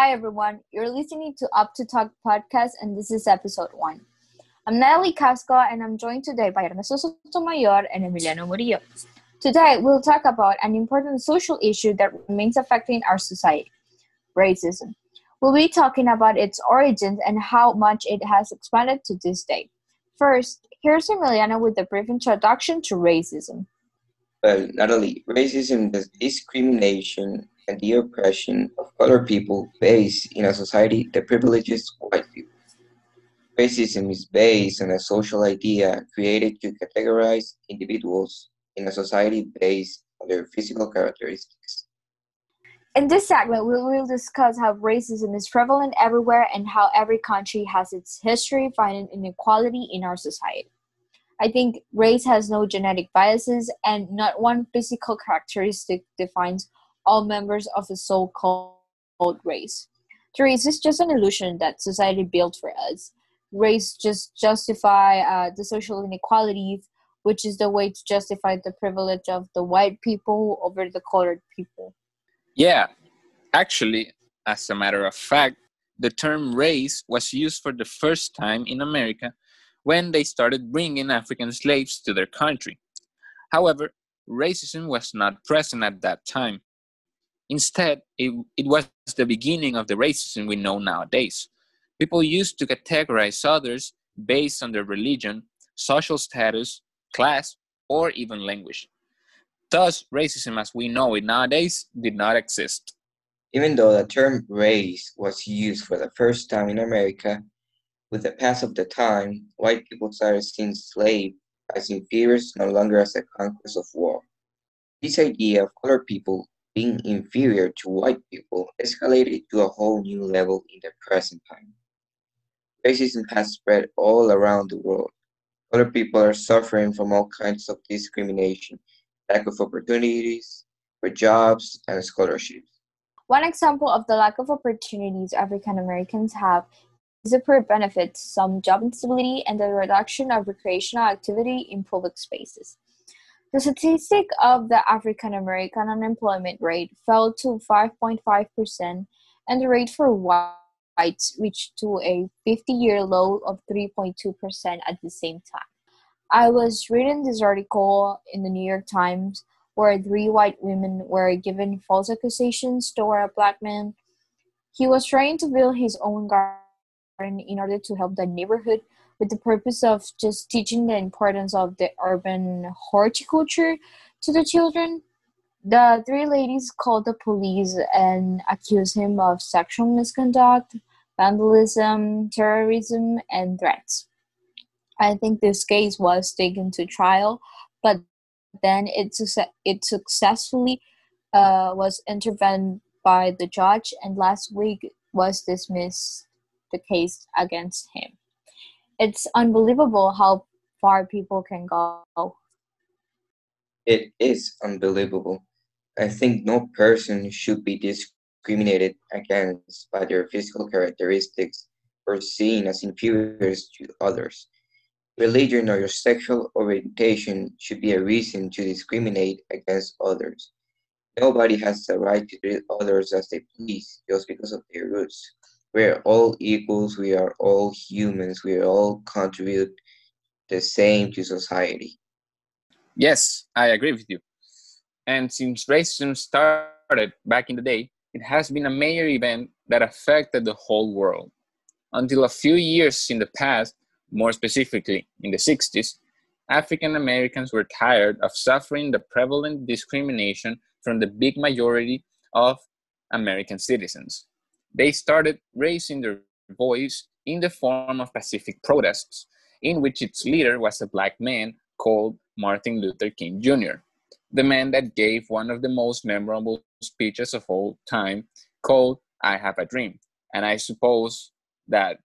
Hi, everyone. You're listening to Up to Talk podcast, and this is episode one. I'm Natalie Casco, and I'm joined today by Ernesto Sotomayor and Emiliano Murillo. Today, we'll talk about an important social issue that remains affecting our society racism. We'll be talking about its origins and how much it has expanded to this day. First, here's Emiliano with a brief introduction to racism. Well, Natalie, racism is discrimination and the oppression of colored people based in a society that privileges white people. Racism is based on a social idea created to categorize individuals in a society based on their physical characteristics. In this segment, we will discuss how racism is prevalent everywhere and how every country has its history finding inequality in our society. I think race has no genetic biases, and not one physical characteristic defines all members of a so-called race. The race is just an illusion that society built for us. Race just justify uh, the social inequalities, which is the way to justify the privilege of the white people over the colored people. Yeah, actually, as a matter of fact, the term race was used for the first time in America when they started bringing African slaves to their country. However, racism was not present at that time. Instead, it, it was the beginning of the racism we know nowadays. People used to categorize others based on their religion, social status, class, or even language. Thus, racism as we know it nowadays did not exist. Even though the term race was used for the first time in America, with the pass of the time, white people started seeing slaves as inferiors no longer as a conquest of war. This idea of colored people being inferior to white people escalated to a whole new level in the present time. Racism has spread all around the world. Other people are suffering from all kinds of discrimination, lack of opportunities for jobs and scholarships. One example of the lack of opportunities African Americans have is the poor benefits, some job instability, and the reduction of recreational activity in public spaces. The statistic of the African American unemployment rate fell to 5.5%, and the rate for whites reached to a 50 year low of 3.2% at the same time. I was reading this article in the New York Times where three white women were given false accusations toward a black man. He was trying to build his own garden in order to help the neighborhood with the purpose of just teaching the importance of the urban horticulture to the children. The three ladies called the police and accused him of sexual misconduct, vandalism, terrorism, and threats. I think this case was taken to trial, but then it, it successfully uh, was intervened by the judge, and last week was dismissed the case against him it's unbelievable how far people can go. It is unbelievable. I think no person should be discriminated against by their physical characteristics or seen as inferior to others. Religion or your sexual orientation should be a reason to discriminate against others. Nobody has the right to treat others as they please just because of their roots we're all equals, we are all humans, we all contribute the same to society. Yes, I agree with you. And since racism started back in the day, it has been a major event that affected the whole world. Until a few years in the past, more specifically in the 60s, African Americans were tired of suffering the prevalent discrimination from the big majority of American citizens they started raising their voice in the form of pacific protests, in which its leader was a black man called Martin Luther King Jr., the man that gave one of the most memorable speeches of all time called I Have a Dream. And I suppose that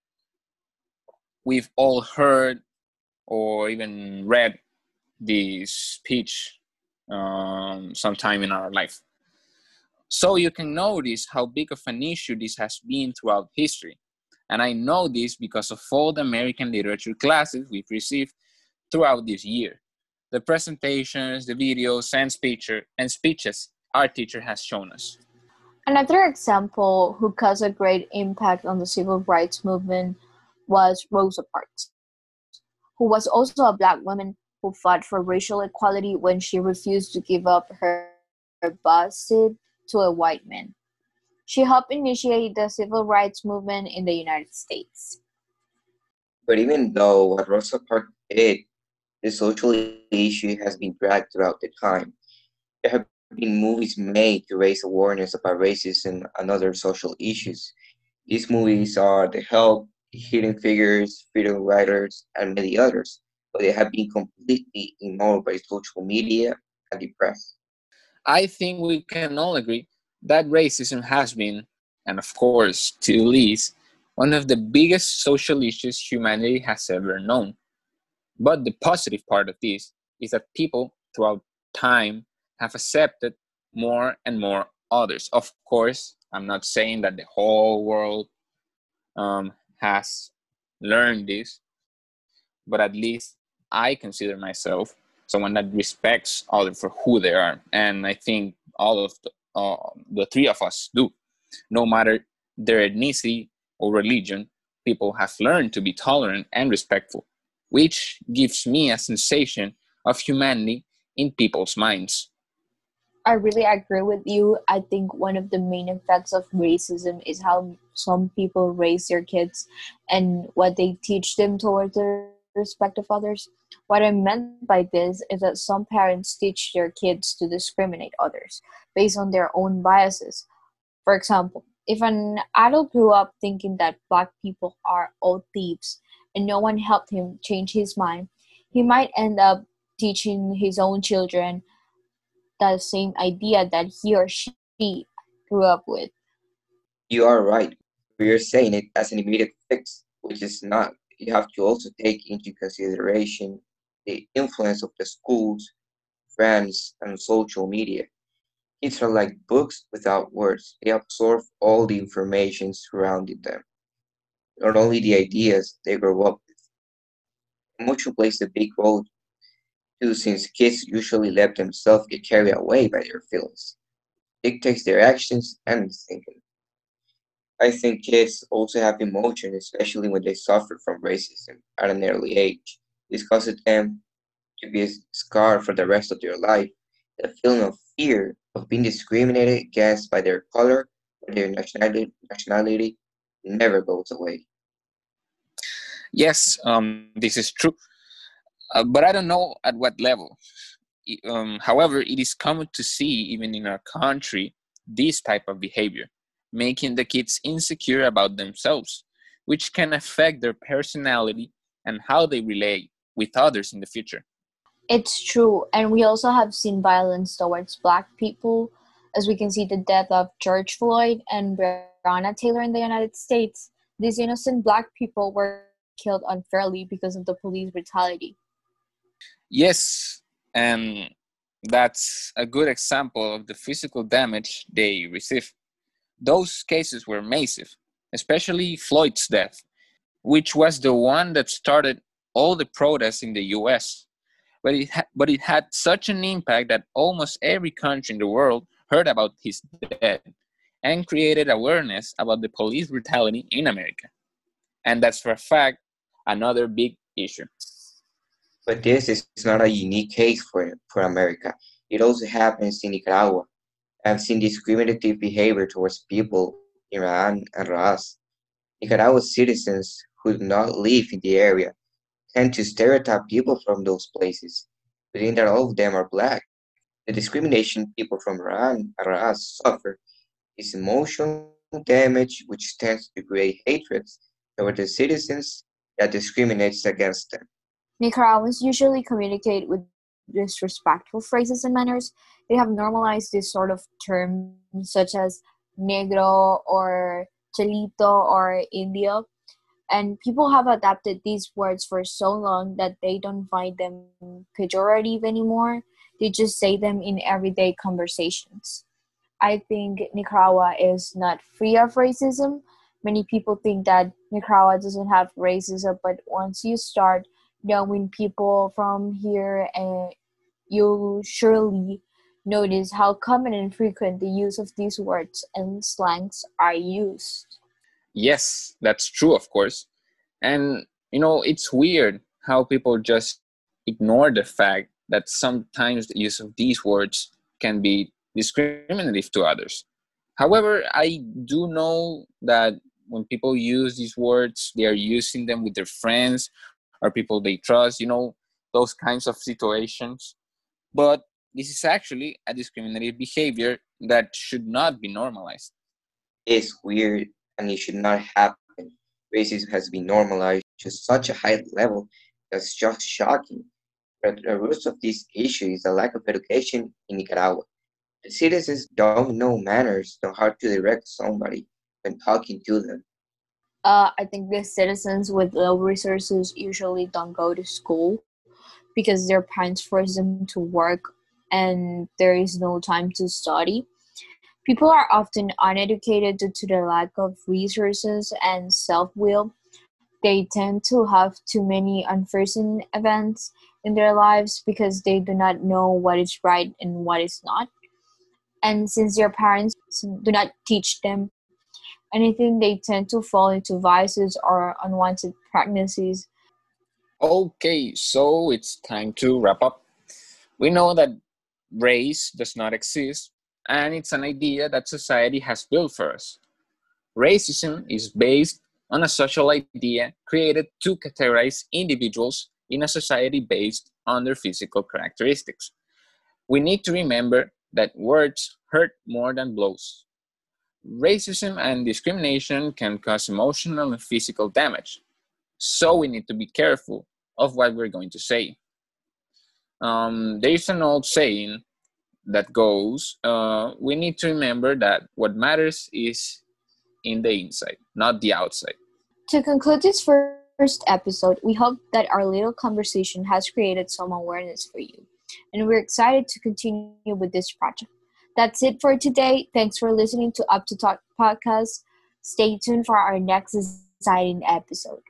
we've all heard or even read this speech um, sometime in our life. So you can notice how big of an issue this has been throughout history. And I know this because of all the American literature classes we've received throughout this year. The presentations, the videos, and, and speeches our teacher has shown us. Another example who caused a great impact on the civil rights movement was Rosa Parks, who was also a black woman who fought for racial equality when she refused to give up her, her busted to a white man. She helped initiate the civil rights movement in the United States. But even though what Rosa Parks did, the social issue has been dragged throughout the time. There have been movies made to raise awareness about racism and other social issues. These movies are The Help, Hidden Figures, Freedom Riders, and many others, but they have been completely ignored by social media and the press. I think we can all agree that racism has been, and of course, still is, one of the biggest social issues humanity has ever known. But the positive part of this is that people throughout time have accepted more and more others. Of course, I'm not saying that the whole world um, has learned this, but at least I consider myself someone that respects others for who they are, and I think all of the, uh, the three of us do. No matter their ethnicity or religion, people have learned to be tolerant and respectful, which gives me a sensation of humanity in people's minds. I really agree with you. I think one of the main effects of racism is how some people raise their kids and what they teach them towards the respect of others. What I meant by this is that some parents teach their kids to discriminate others based on their own biases. For example, if an adult grew up thinking that black people are all thieves and no one helped him change his mind, he might end up teaching his own children the same idea that he or she grew up with. You are right. We're saying it as an immediate fix, which is not. You have to also take into consideration the influence of the schools, friends, and social media. Kids are like books without words. They absorb all the information surrounding them, not only the ideas they grow up with. Emotion plays a big role too, since kids usually let themselves get carried away by their feelings, It dictates their actions and thinking. I think kids also have emotion, especially when they suffer from racism at an early age. This causes them to be scarred for the rest of their life. The feeling of fear of being discriminated against by their color or their nationality, nationality never goes away. Yes, um, this is true. Uh, but I don't know at what level. Um, however, it is common to see, even in our country, this type of behavior, making the kids insecure about themselves, which can affect their personality and how they relate with others in the future. It's true, and we also have seen violence towards Black people, as we can see the death of George Floyd and Breonna Taylor in the United States. These innocent Black people were killed unfairly because of the police brutality. Yes, and that's a good example of the physical damage they receive. Those cases were massive, especially Floyd's death, which was the one that started all the protests in the US. But it, ha- but it had such an impact that almost every country in the world heard about his death and created awareness about the police brutality in America. And that's for a fact another big issue. But this is not a unique case for, for America. It also happens in Nicaragua. I've seen discriminative behavior towards people in RAAN and RAAS. Nicaragua citizens who do not live in the area tend to stereotype people from those places, believing that all of them are black. The discrimination people from RAAN and RAAS suffer is emotional damage which tends to create hatred toward the citizens that discriminates against them. Nicaraguans usually communicate with disrespectful phrases and manners. They have normalized this sort of terms such as negro or chelito or indio. And people have adapted these words for so long that they don't find them pejorative anymore. They just say them in everyday conversations. I think Nicaragua is not free of racism. Many people think that Nicaragua doesn't have racism, but once you start knowing people from here and you surely notice how common and frequent the use of these words and slangs are used. Yes, that's true, of course. And, you know, it's weird how people just ignore the fact that sometimes the use of these words can be discriminative to others. However, I do know that when people use these words, they are using them with their friends or people they trust, you know, those kinds of situations. But this is actually a discriminative behavior that should not be normalized. It's weird and it should not happen. Racism has been normalized to such a high level that's just shocking. But the root of this issue is the lack of education in Nicaragua. The citizens don't know manners, know how to direct somebody when talking to them. Uh, I think the citizens with low resources usually don't go to school because their parents force them to work and there is no time to study. People are often uneducated due to the lack of resources and self will. They tend to have too many unforeseen events in their lives because they do not know what is right and what is not. And since their parents do not teach them anything, they tend to fall into vices or unwanted pregnancies. Okay, so it's time to wrap up. We know that race does not exist, and it's an idea that society has built for us. Racism is based on a social idea created to categorize individuals in a society based on their physical characteristics. We need to remember that words hurt more than blows. Racism and discrimination can cause emotional and physical damage, so we need to be careful of what we're going to say. Um, there's an old saying that goes uh, we need to remember that what matters is in the inside, not the outside. To conclude this first episode, we hope that our little conversation has created some awareness for you, and we're excited to continue with this project. That's it for today. Thanks for listening to Up to Talk podcast. Stay tuned for our next exciting episode.